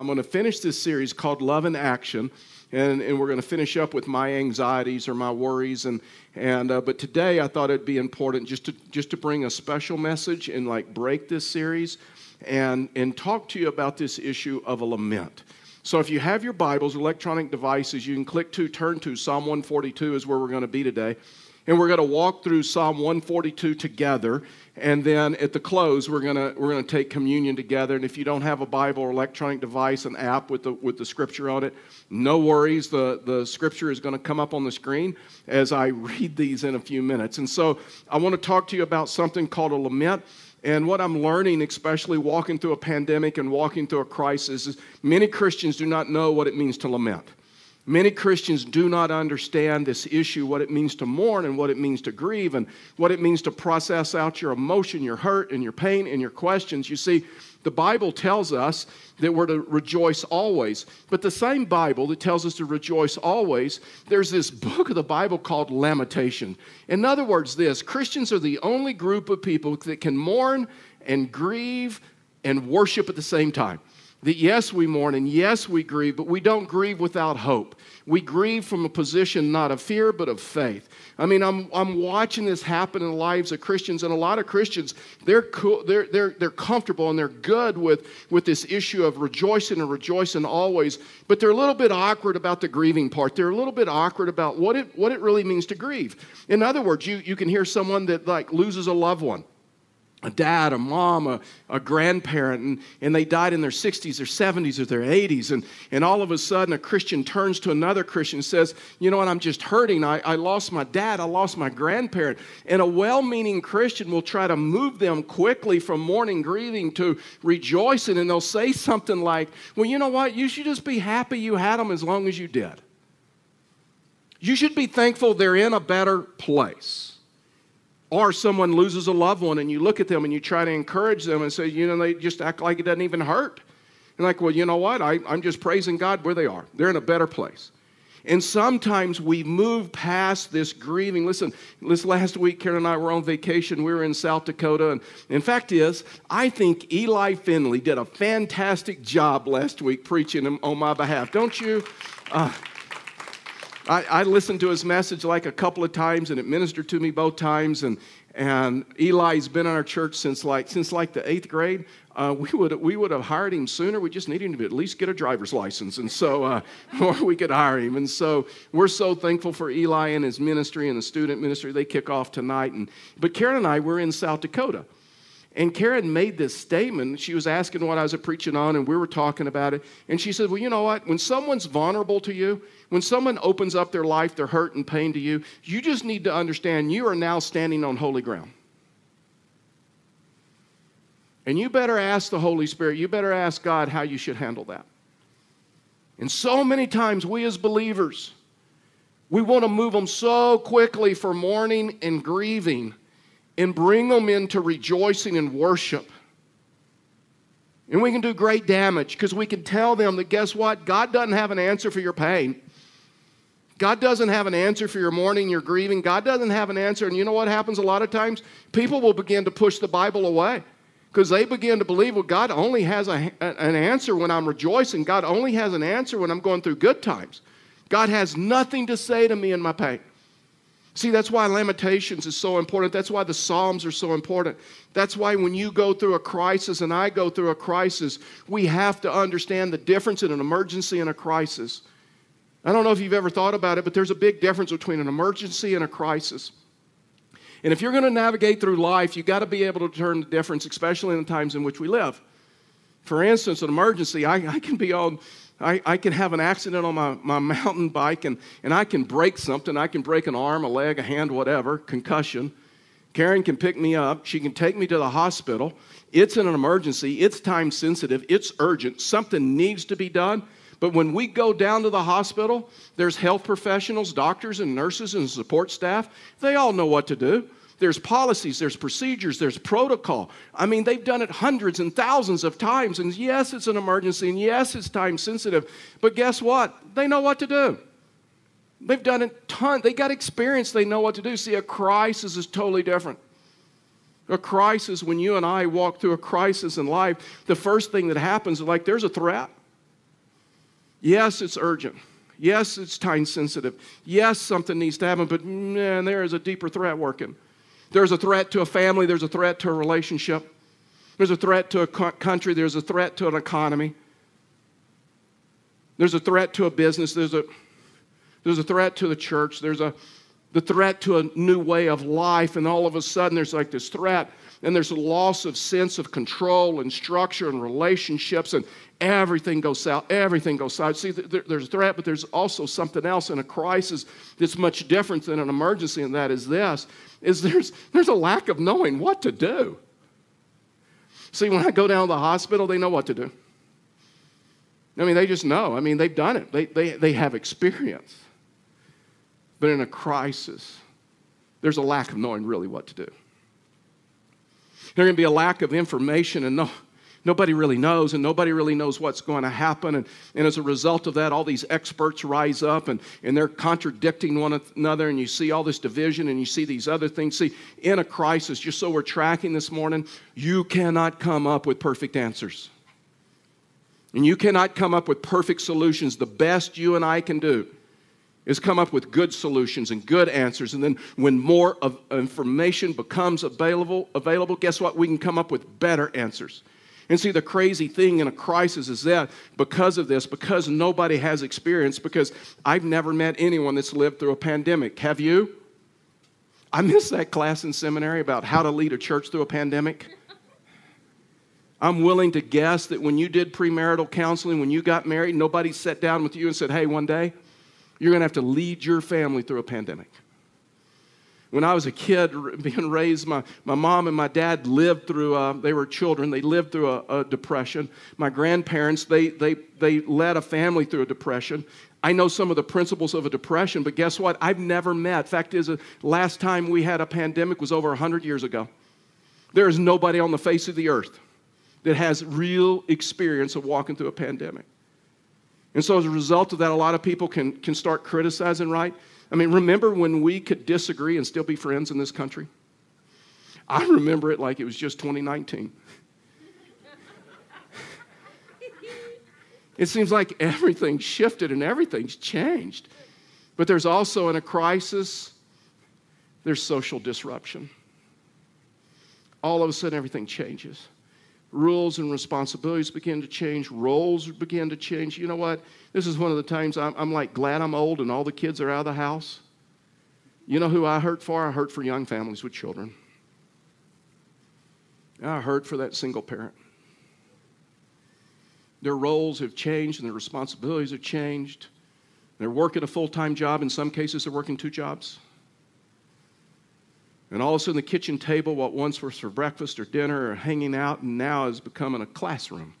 I'm going to finish this series called Love in Action, and, and we're going to finish up with my anxieties or my worries. And, and, uh, but today I thought it'd be important just to, just to bring a special message and like break this series and, and talk to you about this issue of a lament. So if you have your Bibles, electronic devices, you can click to, turn to Psalm 142 is where we're going to be today. And we're going to walk through Psalm 142 together. And then at the close, we're going to, we're going to take communion together. And if you don't have a Bible or electronic device, an app with the, with the scripture on it, no worries. The, the scripture is going to come up on the screen as I read these in a few minutes. And so I want to talk to you about something called a lament. And what I'm learning, especially walking through a pandemic and walking through a crisis, is many Christians do not know what it means to lament. Many Christians do not understand this issue, what it means to mourn and what it means to grieve and what it means to process out your emotion, your hurt, and your pain and your questions. You see, the Bible tells us that we're to rejoice always. But the same Bible that tells us to rejoice always, there's this book of the Bible called Lamentation. In other words, this Christians are the only group of people that can mourn and grieve and worship at the same time. That yes, we mourn and yes, we grieve, but we don't grieve without hope. We grieve from a position not of fear, but of faith. I mean, I'm, I'm watching this happen in the lives of Christians, and a lot of Christians, they're, cool, they're, they're, they're comfortable and they're good with, with this issue of rejoicing and rejoicing always, but they're a little bit awkward about the grieving part. They're a little bit awkward about what it, what it really means to grieve. In other words, you, you can hear someone that like loses a loved one a dad, a mom, a, a grandparent, and, and they died in their 60s or 70s or their 80s. And, and all of a sudden, a Christian turns to another Christian and says, You know what, I'm just hurting. I, I lost my dad, I lost my grandparent. And a well meaning Christian will try to move them quickly from mourning, grieving to rejoicing. And they'll say something like, Well, you know what, you should just be happy you had them as long as you did. You should be thankful they're in a better place. Or someone loses a loved one and you look at them and you try to encourage them and say, you know, they just act like it doesn't even hurt. And like, well, you know what? I, I'm just praising God where they are. They're in a better place. And sometimes we move past this grieving. Listen, this last week, Karen and I were on vacation. We were in South Dakota. And in fact is, I think Eli Finley did a fantastic job last week preaching on my behalf. Don't you? Uh, I, I, listened to his message like a couple of times, and it ministered to me both times. And, and Eli's been in our church since like since like the eighth grade. Uh, we would we would have hired him sooner. We just needed him to at least get a driver's license, and so uh, or we could hire him. And so we're so thankful for Eli and his ministry and the student ministry. They kick off tonight. And but Karen and I were in South Dakota. And Karen made this statement. She was asking what I was preaching on, and we were talking about it. And she said, Well, you know what? When someone's vulnerable to you, when someone opens up their life, their hurt and pain to you, you just need to understand you are now standing on holy ground. And you better ask the Holy Spirit, you better ask God how you should handle that. And so many times, we as believers, we want to move them so quickly for mourning and grieving and bring them into rejoicing and worship. And we can do great damage because we can tell them that guess what? God doesn't have an answer for your pain. God doesn't have an answer for your mourning, your grieving. God doesn't have an answer. And you know what happens a lot of times? People will begin to push the Bible away because they begin to believe, well, God only has a, an answer when I'm rejoicing. God only has an answer when I'm going through good times. God has nothing to say to me in my pain. See, that's why Lamentations is so important. That's why the Psalms are so important. That's why when you go through a crisis and I go through a crisis, we have to understand the difference in an emergency and a crisis. I don't know if you've ever thought about it, but there's a big difference between an emergency and a crisis. And if you're going to navigate through life, you've got to be able to turn the difference, especially in the times in which we live. For instance, an emergency, I, I can be on I, I can have an accident on my, my mountain bike and, and I can break something. I can break an arm, a leg, a hand, whatever, concussion. Karen can pick me up. She can take me to the hospital. It's an emergency. It's time sensitive. It's urgent. Something needs to be done. But when we go down to the hospital, there's health professionals, doctors, and nurses and support staff. They all know what to do. There's policies, there's procedures, there's protocol. I mean, they've done it hundreds and thousands of times. And yes, it's an emergency, and yes, it's time sensitive. But guess what? They know what to do. They've done it ton. They got experience. They know what to do. See, a crisis is totally different. A crisis, when you and I walk through a crisis in life, the first thing that happens is like there's a threat. Yes, it's urgent. Yes, it's time sensitive. Yes, something needs to happen, but man, there is a deeper threat working. There's a threat to a family, there's a threat to a relationship, there's a threat to a country, there's a threat to an economy, there's a threat to a business, there's a, there's a threat to the church, there's a the threat to a new way of life, and all of a sudden there's like this threat, and there's a loss of sense of control and structure and relationships, and everything goes south. Everything goes south. See, there's a threat, but there's also something else in a crisis that's much different than an emergency, and that is this: is there's there's a lack of knowing what to do. See, when I go down to the hospital, they know what to do. I mean, they just know. I mean, they've done it. They, they, they have experience. But in a crisis, there's a lack of knowing really what to do. There's going to be a lack of information, and no, nobody really knows, and nobody really knows what's going to happen. And, and as a result of that, all these experts rise up and, and they're contradicting one another, and you see all this division and you see these other things. See, in a crisis, just so we're tracking this morning, you cannot come up with perfect answers. And you cannot come up with perfect solutions. The best you and I can do is come up with good solutions and good answers. And then when more of information becomes available, available, guess what? We can come up with better answers. And see, the crazy thing in a crisis is that because of this, because nobody has experience, because I've never met anyone that's lived through a pandemic. Have you? I missed that class in seminary about how to lead a church through a pandemic. I'm willing to guess that when you did premarital counseling, when you got married, nobody sat down with you and said, hey, one day, you're going to have to lead your family through a pandemic. When I was a kid being raised, my, my mom and my dad lived through, uh, they were children, they lived through a, a depression. My grandparents, they, they, they led a family through a depression. I know some of the principles of a depression, but guess what? I've never met. Fact is, the uh, last time we had a pandemic was over 100 years ago. There is nobody on the face of the earth that has real experience of walking through a pandemic. And so, as a result of that, a lot of people can, can start criticizing, right? I mean, remember when we could disagree and still be friends in this country? I remember it like it was just 2019. it seems like everything shifted and everything's changed. But there's also in a crisis, there's social disruption. All of a sudden, everything changes rules and responsibilities begin to change, roles begin to change. You know what? This is one of the times I'm, I'm, like glad I'm old and all the kids are out of the house. You know who I hurt for? I hurt for young families with children. I hurt for that single parent. Their roles have changed and their responsibilities have changed. They're working a full time job. In some cases, they're working two jobs. And all of a sudden, the kitchen table, what once was for breakfast or dinner or hanging out, and now is becoming a classroom.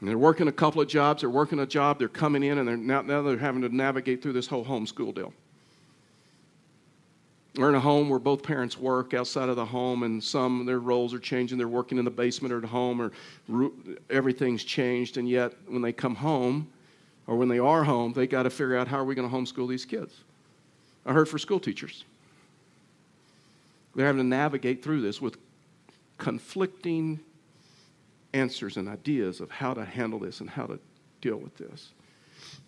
And they're working a couple of jobs, they're working a job, they're coming in, and they're now, now they're having to navigate through this whole homeschool deal. We're in a home where both parents work outside of the home, and some their roles are changing. They're working in the basement or at home, or everything's changed. And yet, when they come home, or when they are home, they got to figure out how are we going to homeschool these kids. I heard for school teachers. They're having to navigate through this with conflicting answers and ideas of how to handle this and how to deal with this.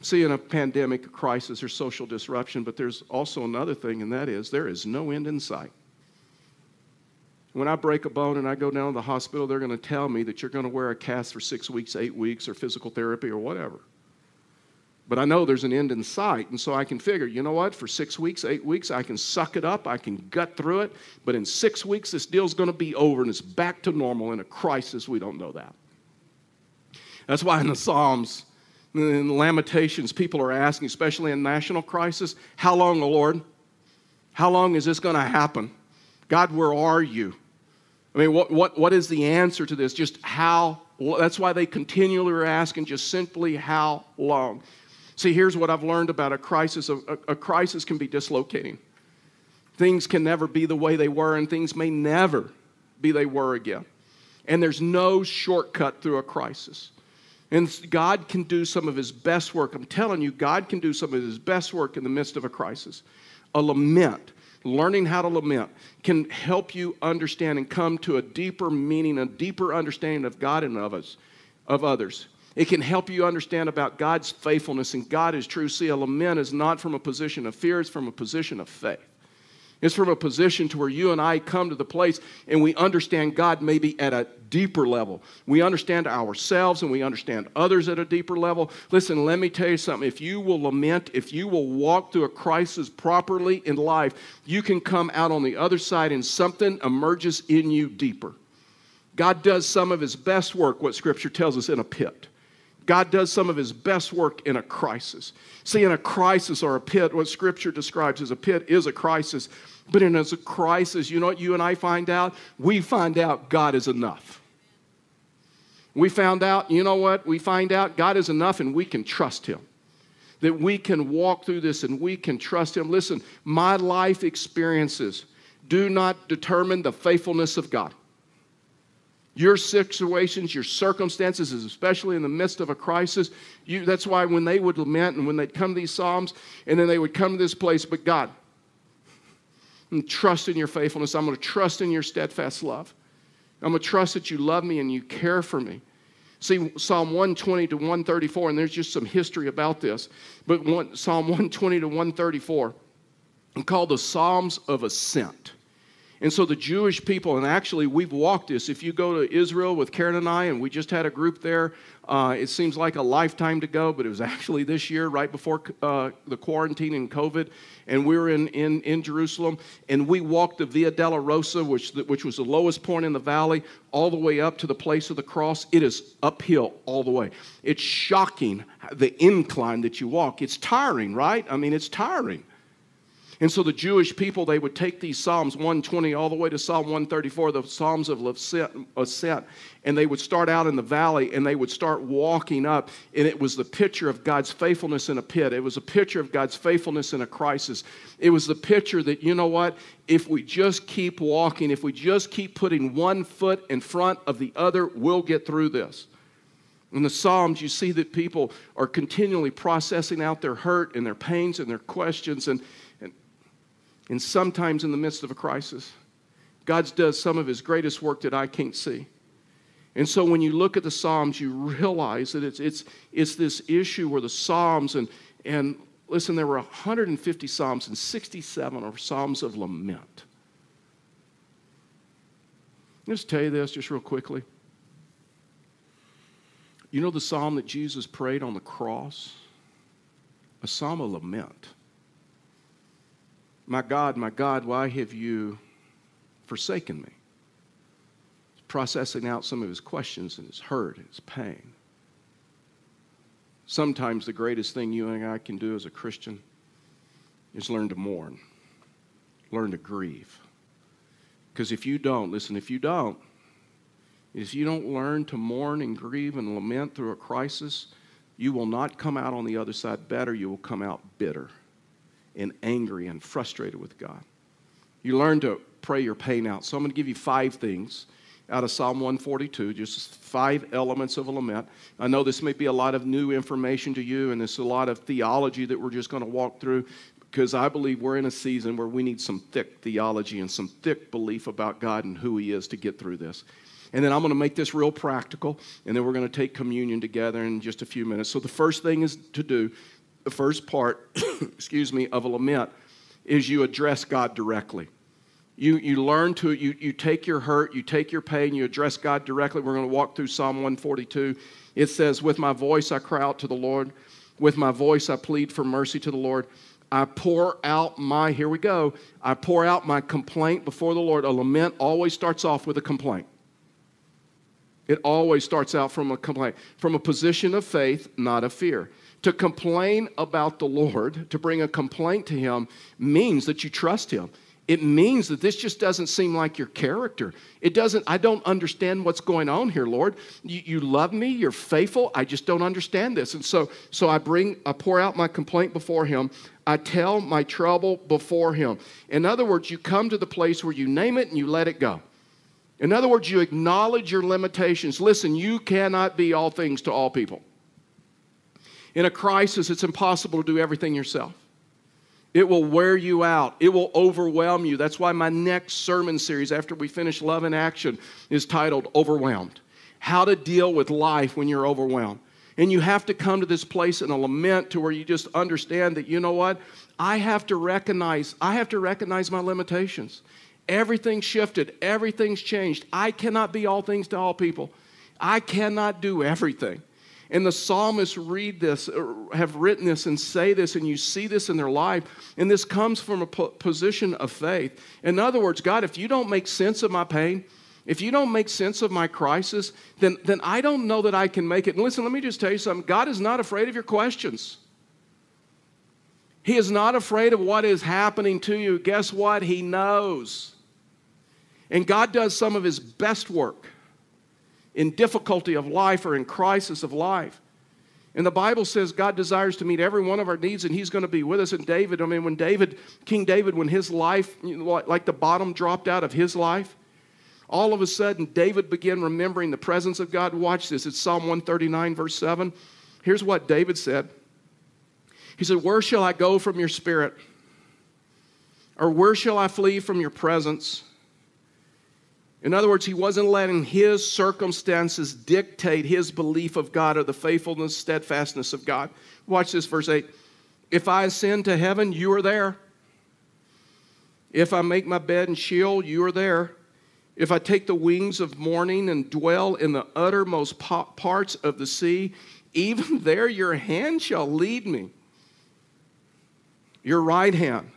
See, in a pandemic, a crisis, or social disruption, but there's also another thing, and that is there is no end in sight. When I break a bone and I go down to the hospital, they're going to tell me that you're going to wear a cast for six weeks, eight weeks, or physical therapy, or whatever. But I know there's an end in sight. And so I can figure, you know what? For six weeks, eight weeks, I can suck it up. I can gut through it. But in six weeks, this deal's going to be over and it's back to normal. In a crisis, we don't know that. That's why in the Psalms, in the Lamentations, people are asking, especially in national crisis, how long, O Lord? How long is this going to happen? God, where are you? I mean, what, what, what is the answer to this? Just how? That's why they continually are asking just simply how long. See, here's what I've learned about a crisis a, a, crisis can be dislocating. Things can never be the way they were, and things may never be they were again. And there's no shortcut through a crisis. And God can do some of his best work. I'm telling you, God can do some of his best work in the midst of a crisis. A lament, learning how to lament, can help you understand and come to a deeper meaning, a deeper understanding of God and of us, of others. It can help you understand about God's faithfulness and God is true. See, a lament is not from a position of fear, it's from a position of faith. It's from a position to where you and I come to the place and we understand God maybe at a deeper level. We understand ourselves and we understand others at a deeper level. Listen, let me tell you something. If you will lament, if you will walk through a crisis properly in life, you can come out on the other side and something emerges in you deeper. God does some of his best work, what scripture tells us, in a pit. God does some of his best work in a crisis. See, in a crisis or a pit, what scripture describes as a pit is a crisis. But in a crisis, you know what you and I find out? We find out God is enough. We found out, you know what? We find out God is enough and we can trust him. That we can walk through this and we can trust him. Listen, my life experiences do not determine the faithfulness of God. Your situations, your circumstances, especially in the midst of a crisis, you, that's why when they would lament and when they'd come to these Psalms and then they would come to this place, but God, trust in your faithfulness. I'm going to trust in your steadfast love. I'm going to trust that you love me and you care for me. See, Psalm 120 to 134, and there's just some history about this, but one, Psalm 120 to 134, called the Psalms of Ascent. And so the Jewish people, and actually we've walked this. If you go to Israel with Karen and I, and we just had a group there, uh, it seems like a lifetime to go, but it was actually this year, right before uh, the quarantine and COVID. And we were in, in, in Jerusalem, and we walked the Via Dolorosa, which, which was the lowest point in the valley, all the way up to the place of the cross. It is uphill all the way. It's shocking the incline that you walk. It's tiring, right? I mean, it's tiring. And so the Jewish people, they would take these Psalms 120 all the way to Psalm 134, the Psalms of ascent, and they would start out in the valley and they would start walking up. And it was the picture of God's faithfulness in a pit. It was a picture of God's faithfulness in a crisis. It was the picture that, you know what, if we just keep walking, if we just keep putting one foot in front of the other, we'll get through this. In the Psalms, you see that people are continually processing out their hurt and their pains and their questions. And, and sometimes in the midst of a crisis, God does some of his greatest work that I can't see. And so when you look at the Psalms, you realize that it's, it's, it's this issue where the Psalms, and, and listen, there were 150 Psalms, and 67 are Psalms of lament. Just tell you this just real quickly. You know the psalm that Jesus prayed on the cross? A psalm of lament. My God, my God, why have you forsaken me? He's processing out some of his questions and his hurt his pain. Sometimes the greatest thing you and I can do as a Christian is learn to mourn, learn to grieve. Because if you don't, listen, if you don't, if you don't learn to mourn and grieve and lament through a crisis, you will not come out on the other side better, you will come out bitter and angry and frustrated with God. You learn to pray your pain out. So I'm going to give you five things out of Psalm 142, just five elements of a lament. I know this may be a lot of new information to you, and there's a lot of theology that we're just going to walk through because I believe we're in a season where we need some thick theology and some thick belief about God and who He is to get through this. And then I'm going to make this real practical, and then we're going to take communion together in just a few minutes. So the first thing is to do the first part, excuse me, of a lament is you address God directly. You, you learn to, you, you take your hurt, you take your pain, you address God directly. We're going to walk through Psalm 142. It says, With my voice I cry out to the Lord. With my voice I plead for mercy to the Lord. I pour out my, here we go, I pour out my complaint before the Lord. A lament always starts off with a complaint. It always starts out from a complaint, from a position of faith, not of fear. To complain about the Lord, to bring a complaint to Him, means that you trust Him. It means that this just doesn't seem like your character. It doesn't, I don't understand what's going on here, Lord. You, you love me, you're faithful. I just don't understand this. And so, so I bring, I pour out my complaint before Him. I tell my trouble before Him. In other words, you come to the place where you name it and you let it go. In other words, you acknowledge your limitations. Listen, you cannot be all things to all people. In a crisis, it's impossible to do everything yourself. It will wear you out. It will overwhelm you. That's why my next sermon series, after we finish Love in Action, is titled Overwhelmed How to Deal with Life When You're Overwhelmed. And you have to come to this place in a lament to where you just understand that, you know what? I have to recognize, I have to recognize my limitations. Everything's shifted, everything's changed. I cannot be all things to all people. I cannot do everything. And the psalmists read this, uh, have written this, and say this, and you see this in their life. And this comes from a position of faith. In other words, God, if you don't make sense of my pain, if you don't make sense of my crisis, then, then I don't know that I can make it. And listen, let me just tell you something God is not afraid of your questions. He is not afraid of what is happening to you. Guess what? He knows. And God does some of His best work in difficulty of life or in crisis of life. And the Bible says God desires to meet every one of our needs and He's going to be with us. And David, I mean, when David, King David, when his life, like the bottom dropped out of his life, all of a sudden, David began remembering the presence of God. Watch this. It's Psalm 139, verse 7. Here's what David said He said, Where shall I go from your spirit? Or where shall I flee from your presence? In other words, he wasn't letting his circumstances dictate his belief of God or the faithfulness, steadfastness of God. Watch this, verse 8. If I ascend to heaven, you are there. If I make my bed in Sheol, you are there. If I take the wings of morning and dwell in the uttermost parts of the sea, even there your hand shall lead me. Your right hand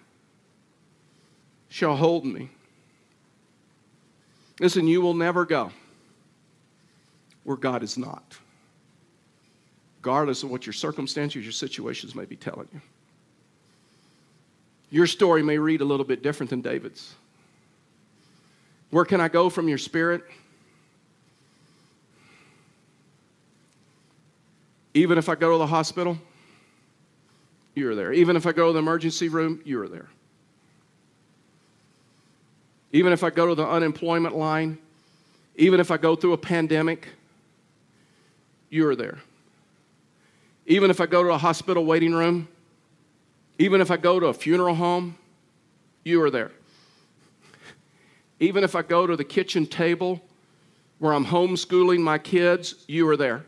shall hold me. Listen, you will never go where God is not, regardless of what your circumstances, your situations may be telling you. Your story may read a little bit different than David's. Where can I go from your spirit? Even if I go to the hospital, you're there. Even if I go to the emergency room, you're there. Even if I go to the unemployment line, even if I go through a pandemic, you're there. Even if I go to a hospital waiting room, even if I go to a funeral home, you are there. Even if I go to the kitchen table where I'm homeschooling my kids, you are there.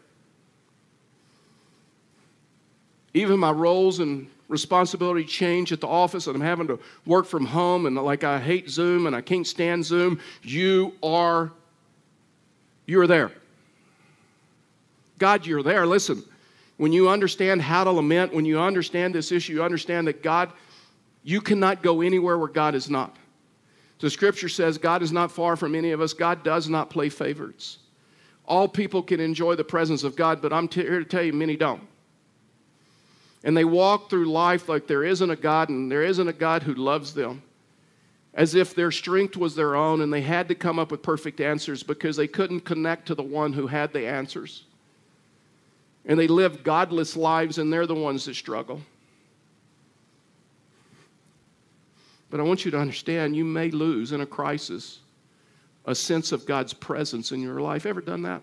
Even my roles and responsibility change at the office and I'm having to work from home and like I hate Zoom and I can't stand Zoom, you are you're there. God, you're there. Listen, when you understand how to lament, when you understand this issue, you understand that God, you cannot go anywhere where God is not. The scripture says God is not far from any of us. God does not play favorites. All people can enjoy the presence of God, but I'm t- here to tell you, many don't. And they walk through life like there isn't a God and there isn't a God who loves them, as if their strength was their own and they had to come up with perfect answers because they couldn't connect to the one who had the answers. And they live godless lives and they're the ones that struggle. But I want you to understand you may lose in a crisis a sense of God's presence in your life. Ever done that?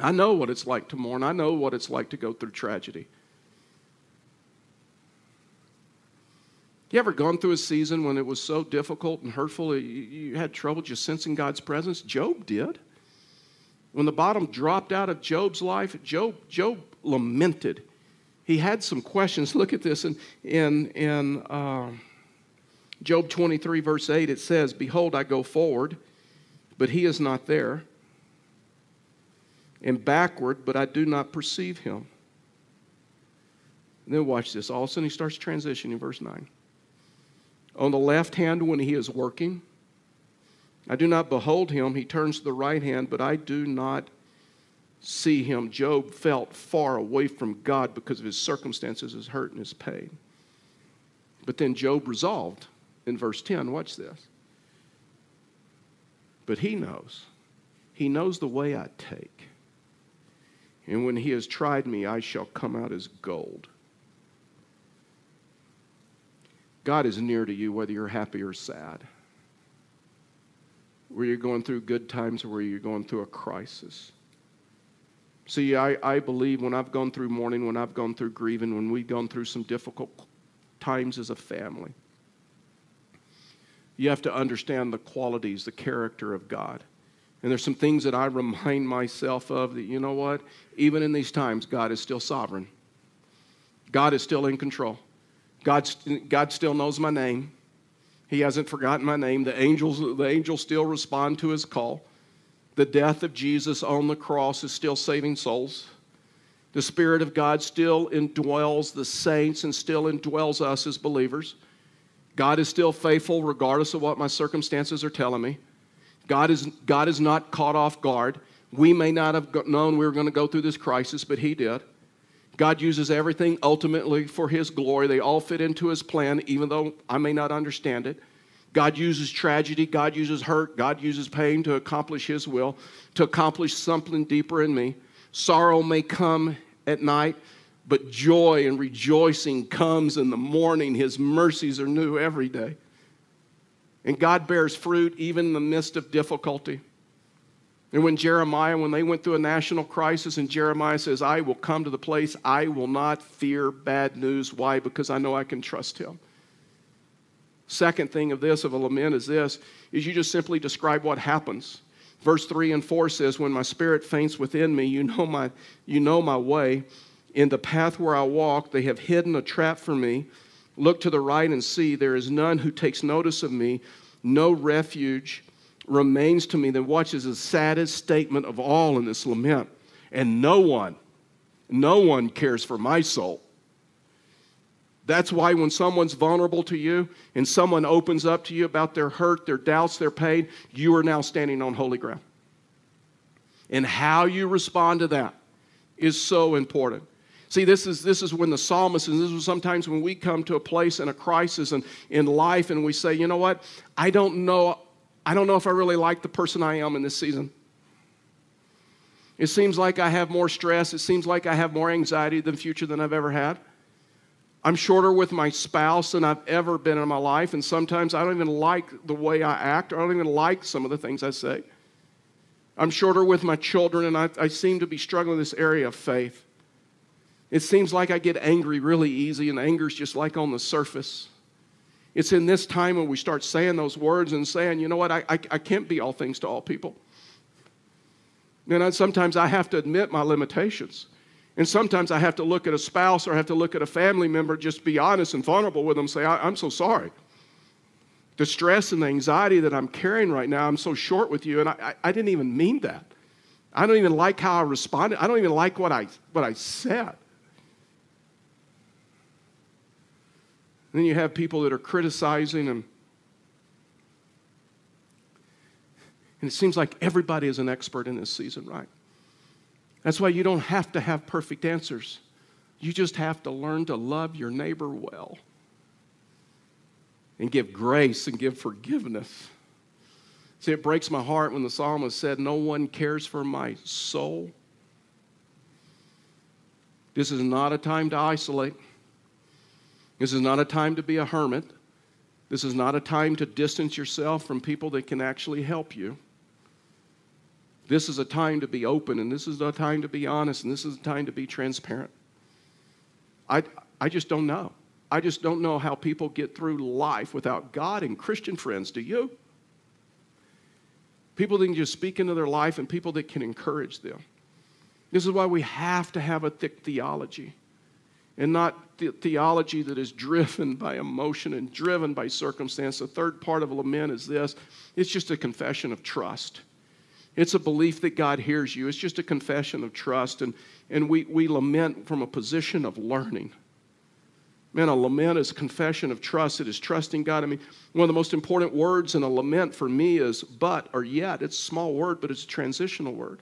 I know what it's like to mourn, I know what it's like to go through tragedy. You ever gone through a season when it was so difficult and hurtful, you had trouble just sensing God's presence? Job did. When the bottom dropped out of Job's life, Job, Job lamented. He had some questions. Look at this in, in, in uh, Job 23, verse 8, it says, Behold, I go forward, but he is not there, and backward, but I do not perceive him. And then watch this. All of a sudden, he starts transitioning, verse 9. On the left hand, when he is working, I do not behold him. He turns to the right hand, but I do not see him. Job felt far away from God because of his circumstances, his hurt, and his pain. But then Job resolved in verse 10. Watch this. But he knows. He knows the way I take. And when he has tried me, I shall come out as gold. God is near to you whether you're happy or sad. Where you're going through good times or where you're going through a crisis. See, I, I believe when I've gone through mourning, when I've gone through grieving, when we've gone through some difficult times as a family, you have to understand the qualities, the character of God. And there's some things that I remind myself of that, you know what? Even in these times, God is still sovereign. God is still in control. God, God still knows my name. He hasn't forgotten my name. The angels, the angels still respond to his call. The death of Jesus on the cross is still saving souls. The Spirit of God still indwells the saints and still indwells us as believers. God is still faithful regardless of what my circumstances are telling me. God is, God is not caught off guard. We may not have known we were going to go through this crisis, but He did. God uses everything ultimately for His glory. They all fit into His plan, even though I may not understand it. God uses tragedy, God uses hurt, God uses pain to accomplish His will, to accomplish something deeper in me. Sorrow may come at night, but joy and rejoicing comes in the morning. His mercies are new every day. And God bears fruit even in the midst of difficulty. And when Jeremiah, when they went through a national crisis, and Jeremiah says, I will come to the place, I will not fear bad news. Why? Because I know I can trust him. Second thing of this, of a lament, is this, is you just simply describe what happens. Verse 3 and 4 says, When my spirit faints within me, you know my, you know my way. In the path where I walk, they have hidden a trap for me. Look to the right and see, there is none who takes notice of me, no refuge remains to me, then watch is the saddest statement of all in this lament. And no one, no one cares for my soul. That's why when someone's vulnerable to you and someone opens up to you about their hurt, their doubts, their pain, you are now standing on holy ground. And how you respond to that is so important. See, this is, this is when the psalmist, and this is sometimes when we come to a place in a crisis and in life and we say, you know what, I don't know I don't know if I really like the person I am in this season. It seems like I have more stress. It seems like I have more anxiety than future than I've ever had. I'm shorter with my spouse than I've ever been in my life, and sometimes I don't even like the way I act, or I don't even like some of the things I say. I'm shorter with my children, and I, I seem to be struggling in this area of faith. It seems like I get angry really easy, and anger's just like on the surface. It's in this time when we start saying those words and saying, you know what, I, I, I can't be all things to all people. And sometimes I have to admit my limitations. And sometimes I have to look at a spouse or I have to look at a family member, just be honest and vulnerable with them, say, I, am so sorry. The stress and the anxiety that I'm carrying right now, I'm so short with you, and I, I, I didn't even mean that. I don't even like how I responded. I don't even like what I, what I said. Then you have people that are criticizing and And it seems like everybody is an expert in this season, right? That's why you don't have to have perfect answers. You just have to learn to love your neighbor well and give grace and give forgiveness. See, it breaks my heart when the psalmist said, No one cares for my soul. This is not a time to isolate. This is not a time to be a hermit. This is not a time to distance yourself from people that can actually help you. This is a time to be open, and this is a time to be honest, and this is a time to be transparent. I, I just don't know. I just don't know how people get through life without God and Christian friends. Do you? People that can just speak into their life and people that can encourage them. This is why we have to have a thick theology and not the theology that is driven by emotion and driven by circumstance. The third part of lament is this it's just a confession of trust. It's a belief that God hears you. It's just a confession of trust. And, and we, we lament from a position of learning. Man, a lament is a confession of trust. It is trusting God. I mean, one of the most important words in a lament for me is but or yet. It's a small word, but it's a transitional word.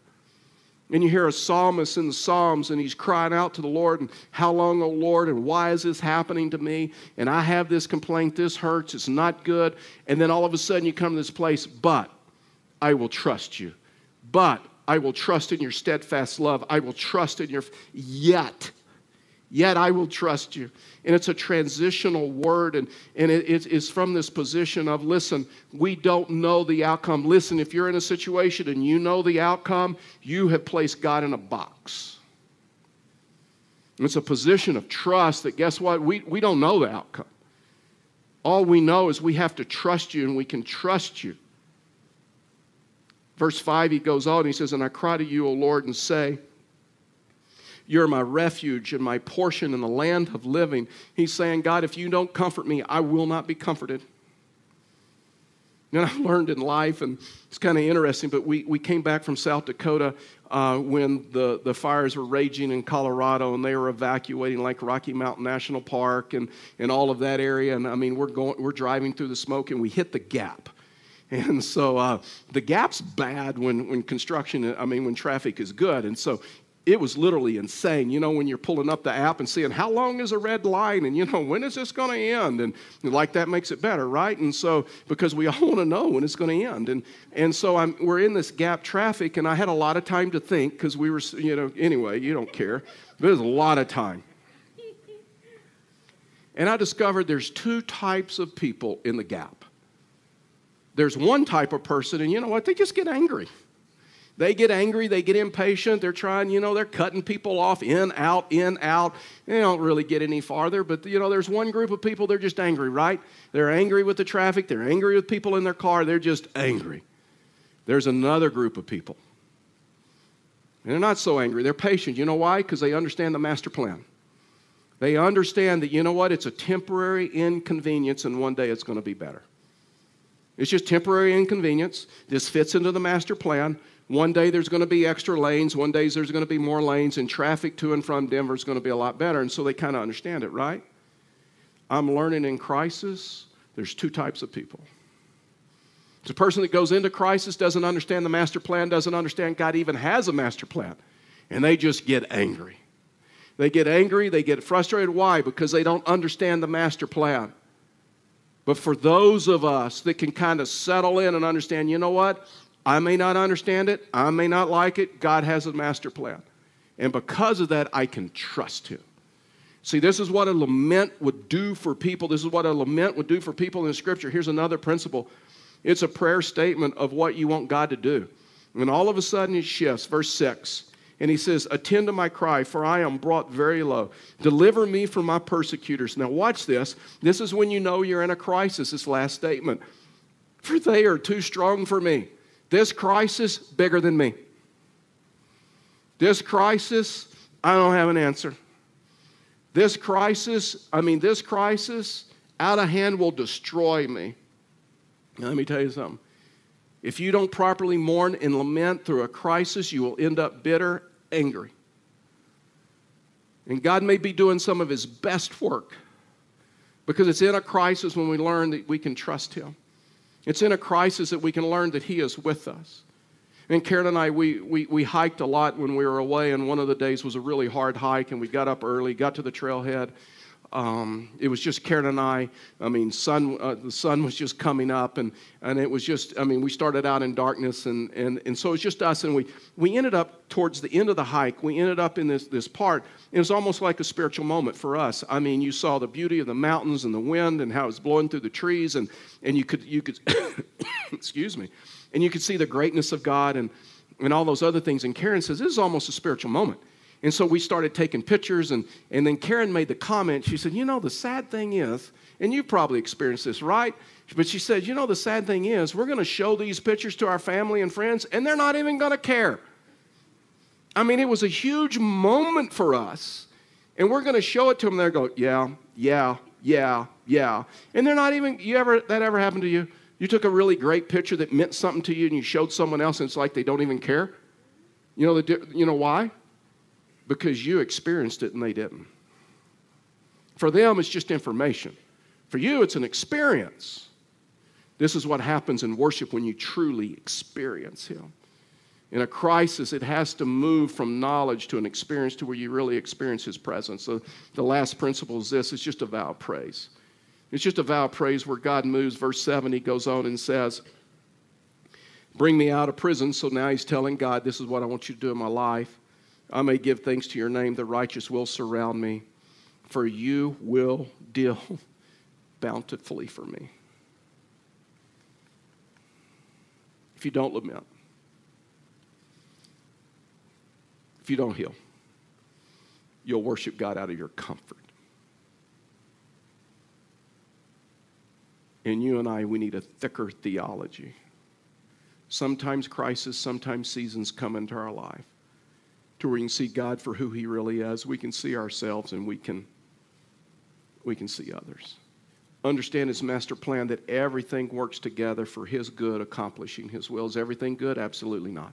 And you hear a psalmist in the Psalms, and he's crying out to the Lord, and how long, O Lord, and why is this happening to me? And I have this complaint, this hurts, it's not good. And then all of a sudden you come to this place, but I will trust you. But I will trust in your steadfast love. I will trust in your, yet Yet I will trust you. And it's a transitional word, and, and it, it is from this position of listen, we don't know the outcome. Listen, if you're in a situation and you know the outcome, you have placed God in a box. And it's a position of trust that, guess what? We, we don't know the outcome. All we know is we have to trust you, and we can trust you. Verse 5, he goes on, he says, And I cry to you, O Lord, and say, You're my refuge and my portion in the land of living. He's saying, God, if you don't comfort me, I will not be comforted. And I've learned in life, and it's kind of interesting, but we, we came back from South Dakota uh, when the, the fires were raging in Colorado and they were evacuating like Rocky Mountain National Park and, and all of that area. And I mean, we're, going, we're driving through the smoke and we hit the gap. And so uh, the gap's bad when, when construction, I mean, when traffic is good. And so it was literally insane. You know, when you're pulling up the app and seeing how long is a red line and, you know, when is this going to end? And, like that makes it better, right? And so, because we all want to know when it's going to end. And, and so I'm, we're in this gap traffic, and I had a lot of time to think because we were, you know, anyway, you don't care. There's a lot of time. And I discovered there's two types of people in the gap. There's one type of person, and you know what? They just get angry. They get angry, they get impatient, they're trying, you know, they're cutting people off in, out, in, out. They don't really get any farther, but, you know, there's one group of people, they're just angry, right? They're angry with the traffic, they're angry with people in their car, they're just angry. There's another group of people. And they're not so angry, they're patient. You know why? Because they understand the master plan. They understand that, you know what, it's a temporary inconvenience and one day it's going to be better. It's just temporary inconvenience. This fits into the master plan. One day there's going to be extra lanes, one day there's going to be more lanes, and traffic to and from Denver is going to be a lot better. And so they kind of understand it, right? I'm learning in crisis, there's two types of people. It's a person that goes into crisis, doesn't understand the master plan, doesn't understand God even has a master plan, and they just get angry. They get angry, they get frustrated. Why? Because they don't understand the master plan. But for those of us that can kind of settle in and understand, you know what? I may not understand it, I may not like it. God has a master plan. And because of that, I can trust Him. See, this is what a lament would do for people. This is what a lament would do for people in scripture. Here's another principle it's a prayer statement of what you want God to do. And all of a sudden it shifts. Verse 6. And he says, Attend to my cry, for I am brought very low. Deliver me from my persecutors. Now, watch this. This is when you know you're in a crisis, this last statement. For they are too strong for me. This crisis, bigger than me. This crisis, I don't have an answer. This crisis, I mean, this crisis out of hand will destroy me. Now, let me tell you something. If you don't properly mourn and lament through a crisis, you will end up bitter, angry. And God may be doing some of His best work because it's in a crisis when we learn that we can trust Him. It's in a crisis that we can learn that He is with us. And Karen and I, we, we, we hiked a lot when we were away, and one of the days was a really hard hike, and we got up early, got to the trailhead. Um, it was just Karen and I. I mean, sun, uh, the sun was just coming up, and, and it was just, I mean, we started out in darkness, and, and, and so it was just us, and we, we ended up towards the end of the hike, we ended up in this, this part. It was almost like a spiritual moment for us. I mean, you saw the beauty of the mountains and the wind and how it was blowing through the trees, and, and you could, you could excuse me, and you could see the greatness of God and, and all those other things. And Karen says, this is almost a spiritual moment. And so we started taking pictures, and, and then Karen made the comment. She said, You know, the sad thing is, and you've probably experienced this, right? But she said, You know, the sad thing is, we're going to show these pictures to our family and friends, and they're not even going to care. I mean, it was a huge moment for us, and we're going to show it to them. They're going, Yeah, yeah, yeah, yeah. And they're not even, you ever, that ever happened to you? You took a really great picture that meant something to you, and you showed someone else, and it's like they don't even care? You know, the, you know why? Because you experienced it and they didn't. For them, it's just information. For you, it's an experience. This is what happens in worship when you truly experience Him. In a crisis, it has to move from knowledge to an experience to where you really experience His presence. So the last principle is this it's just a vow of praise. It's just a vow of praise where God moves. Verse 7, he goes on and says, Bring me out of prison. So now he's telling God, This is what I want you to do in my life. I may give thanks to your name. The righteous will surround me, for you will deal bountifully for me. If you don't lament, if you don't heal, you'll worship God out of your comfort. And you and I, we need a thicker theology. sometimes crisis, sometimes seasons come into our life to where we can see God for who He really is. We can see ourselves and we can, we can see others. Understand His master plan that everything works together for His good, accomplishing His will. Is everything good? Absolutely not.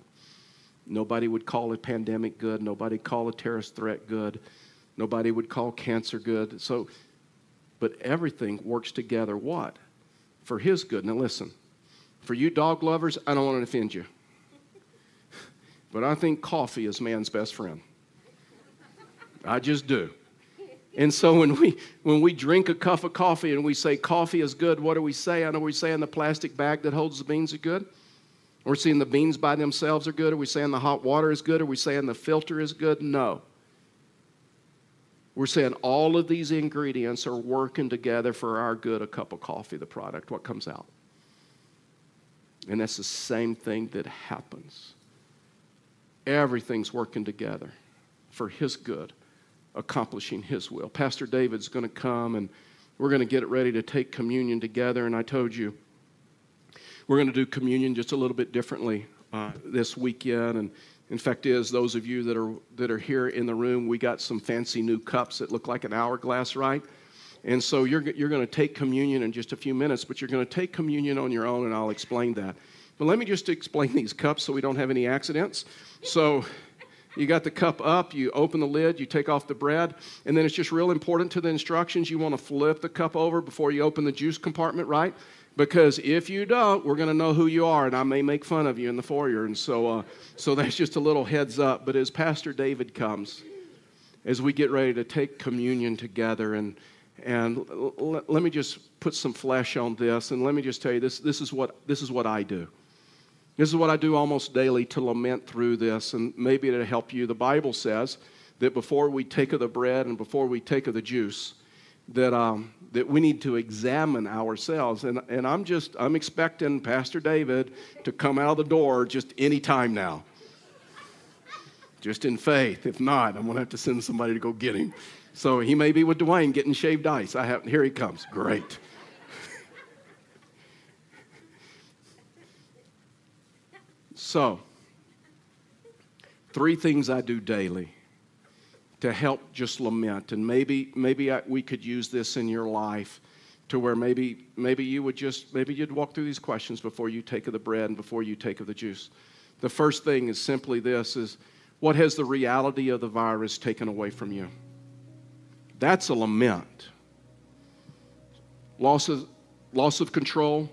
Nobody would call a pandemic good. Nobody call a terrorist threat good. Nobody would call cancer good. So, but everything works together. What? For His good. Now listen, for you dog lovers, I don't want to offend you. But I think coffee is man's best friend. I just do. And so when we when we drink a cup of coffee and we say coffee is good, what do we say? I know we say in the plastic bag that holds the beans are good. We're saying the beans by themselves are good. Are we saying the hot water is good? Are we saying the filter is good? No. We're saying all of these ingredients are working together for our good. A cup of coffee, the product, what comes out. And that's the same thing that happens. Everything's working together for His good, accomplishing His will. Pastor David's going to come and we're going to get it ready to take communion together. And I told you, we're going to do communion just a little bit differently uh, this weekend. And in fact, is those of you that are that are here in the room, we got some fancy new cups that look like an hourglass, right? And so you're you're going to take communion in just a few minutes, but you're going to take communion on your own, and I'll explain that. But let me just explain these cups so we don't have any accidents. So. You got the cup up, you open the lid, you take off the bread, and then it's just real important to the instructions. You want to flip the cup over before you open the juice compartment, right? Because if you don't, we're going to know who you are, and I may make fun of you in the foyer. And so, uh, so that's just a little heads up. But as Pastor David comes, as we get ready to take communion together, and and l- l- let me just put some flesh on this, and let me just tell you this: this is what this is what I do. This is what I do almost daily to lament through this, and maybe it'll help you. The Bible says that before we take of the bread and before we take of the juice, that, um, that we need to examine ourselves. And, and I'm just, I'm expecting Pastor David to come out of the door just any time now. Just in faith. If not, I'm going to have to send somebody to go get him. So he may be with Dwayne getting shaved ice. I have, here he comes. Great. So, three things I do daily to help just lament. And maybe, maybe I, we could use this in your life to where maybe, maybe you would just, maybe you'd walk through these questions before you take of the bread and before you take of the juice. The first thing is simply this is what has the reality of the virus taken away from you? That's a lament. Loss of, loss of control,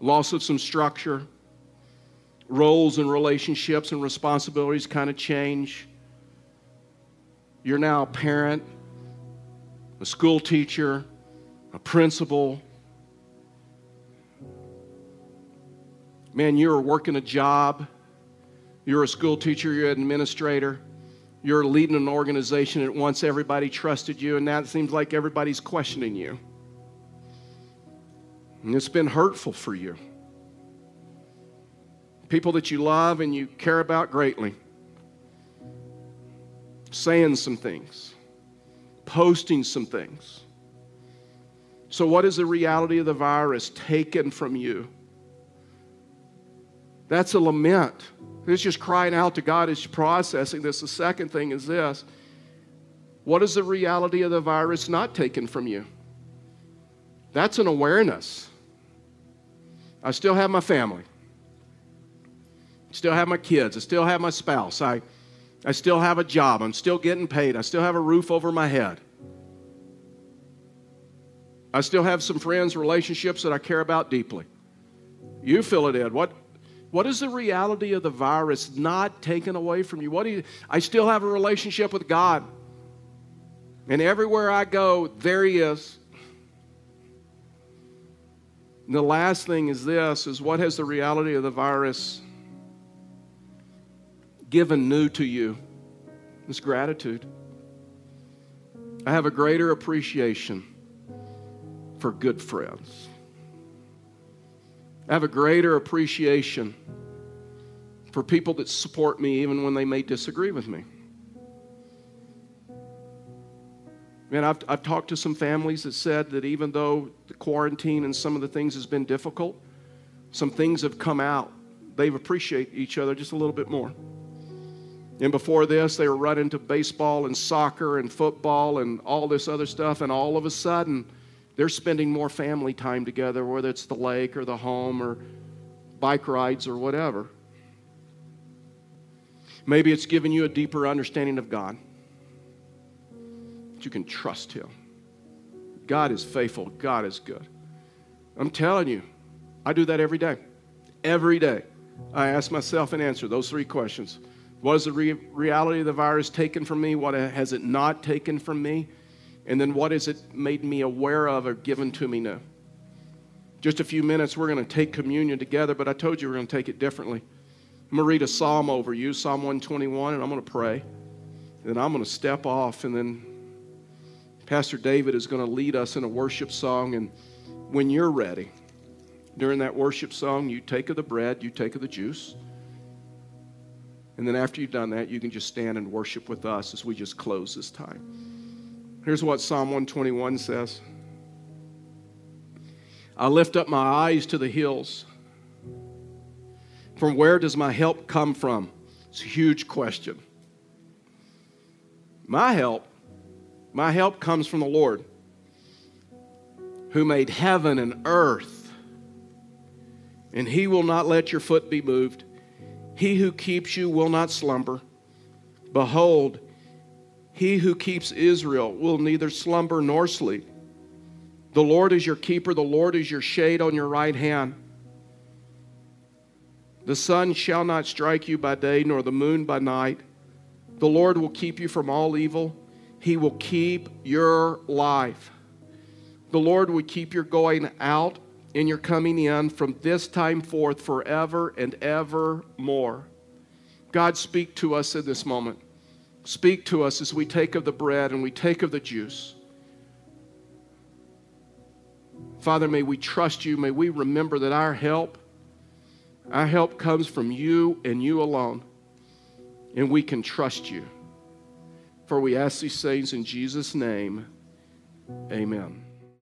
loss of some structure, roles and relationships and responsibilities kind of change you're now a parent, a school teacher, a principal. Man, you're working a job. You're a school teacher, you're an administrator. You're leading an organization that once everybody trusted you, and now it seems like everybody's questioning you. And it's been hurtful for you. People that you love and you care about greatly saying some things, posting some things. So, what is the reality of the virus taken from you? That's a lament. It's just crying out to God as you're processing this. The second thing is this what is the reality of the virus not taken from you? That's an awareness. I still have my family. Still have my kids. I still have my spouse. I I still have a job. I'm still getting paid. I still have a roof over my head. I still have some friends, relationships that I care about deeply. You fill it in. What, what is the reality of the virus not taken away from you? What do you, I still have a relationship with God. And everywhere I go, there He is. And the last thing is this is what has the reality of the virus given new to you is gratitude. I have a greater appreciation for good friends. I have a greater appreciation for people that support me even when they may disagree with me. Man, I've, I've talked to some families that said that even though the quarantine and some of the things has been difficult, some things have come out. They've appreciate each other just a little bit more. And before this, they were running to baseball and soccer and football and all this other stuff. And all of a sudden, they're spending more family time together, whether it's the lake or the home or bike rides or whatever. Maybe it's given you a deeper understanding of God. That you can trust Him. God is faithful, God is good. I'm telling you, I do that every day. Every day. I ask myself and answer those three questions. What has the re- reality of the virus taken from me? What uh, has it not taken from me? And then what has it made me aware of or given to me now? Just a few minutes, we're going to take communion together, but I told you we're going to take it differently. I'm going to read a psalm over you, Psalm 121, and I'm going to pray. And then I'm going to step off, and then Pastor David is going to lead us in a worship song. And when you're ready, during that worship song, you take of the bread, you take of the juice. And then after you've done that, you can just stand and worship with us as we just close this time. Here's what Psalm 121 says I lift up my eyes to the hills. From where does my help come from? It's a huge question. My help, my help comes from the Lord who made heaven and earth, and he will not let your foot be moved. He who keeps you will not slumber. Behold, he who keeps Israel will neither slumber nor sleep. The Lord is your keeper, the Lord is your shade on your right hand. The sun shall not strike you by day, nor the moon by night. The Lord will keep you from all evil. He will keep your life. The Lord will keep your going out and your coming in from this time forth forever and ever more. God, speak to us in this moment. Speak to us as we take of the bread and we take of the juice. Father, may we trust you. May we remember that our help, our help comes from you and you alone. And we can trust you. For we ask these things in Jesus' name. Amen.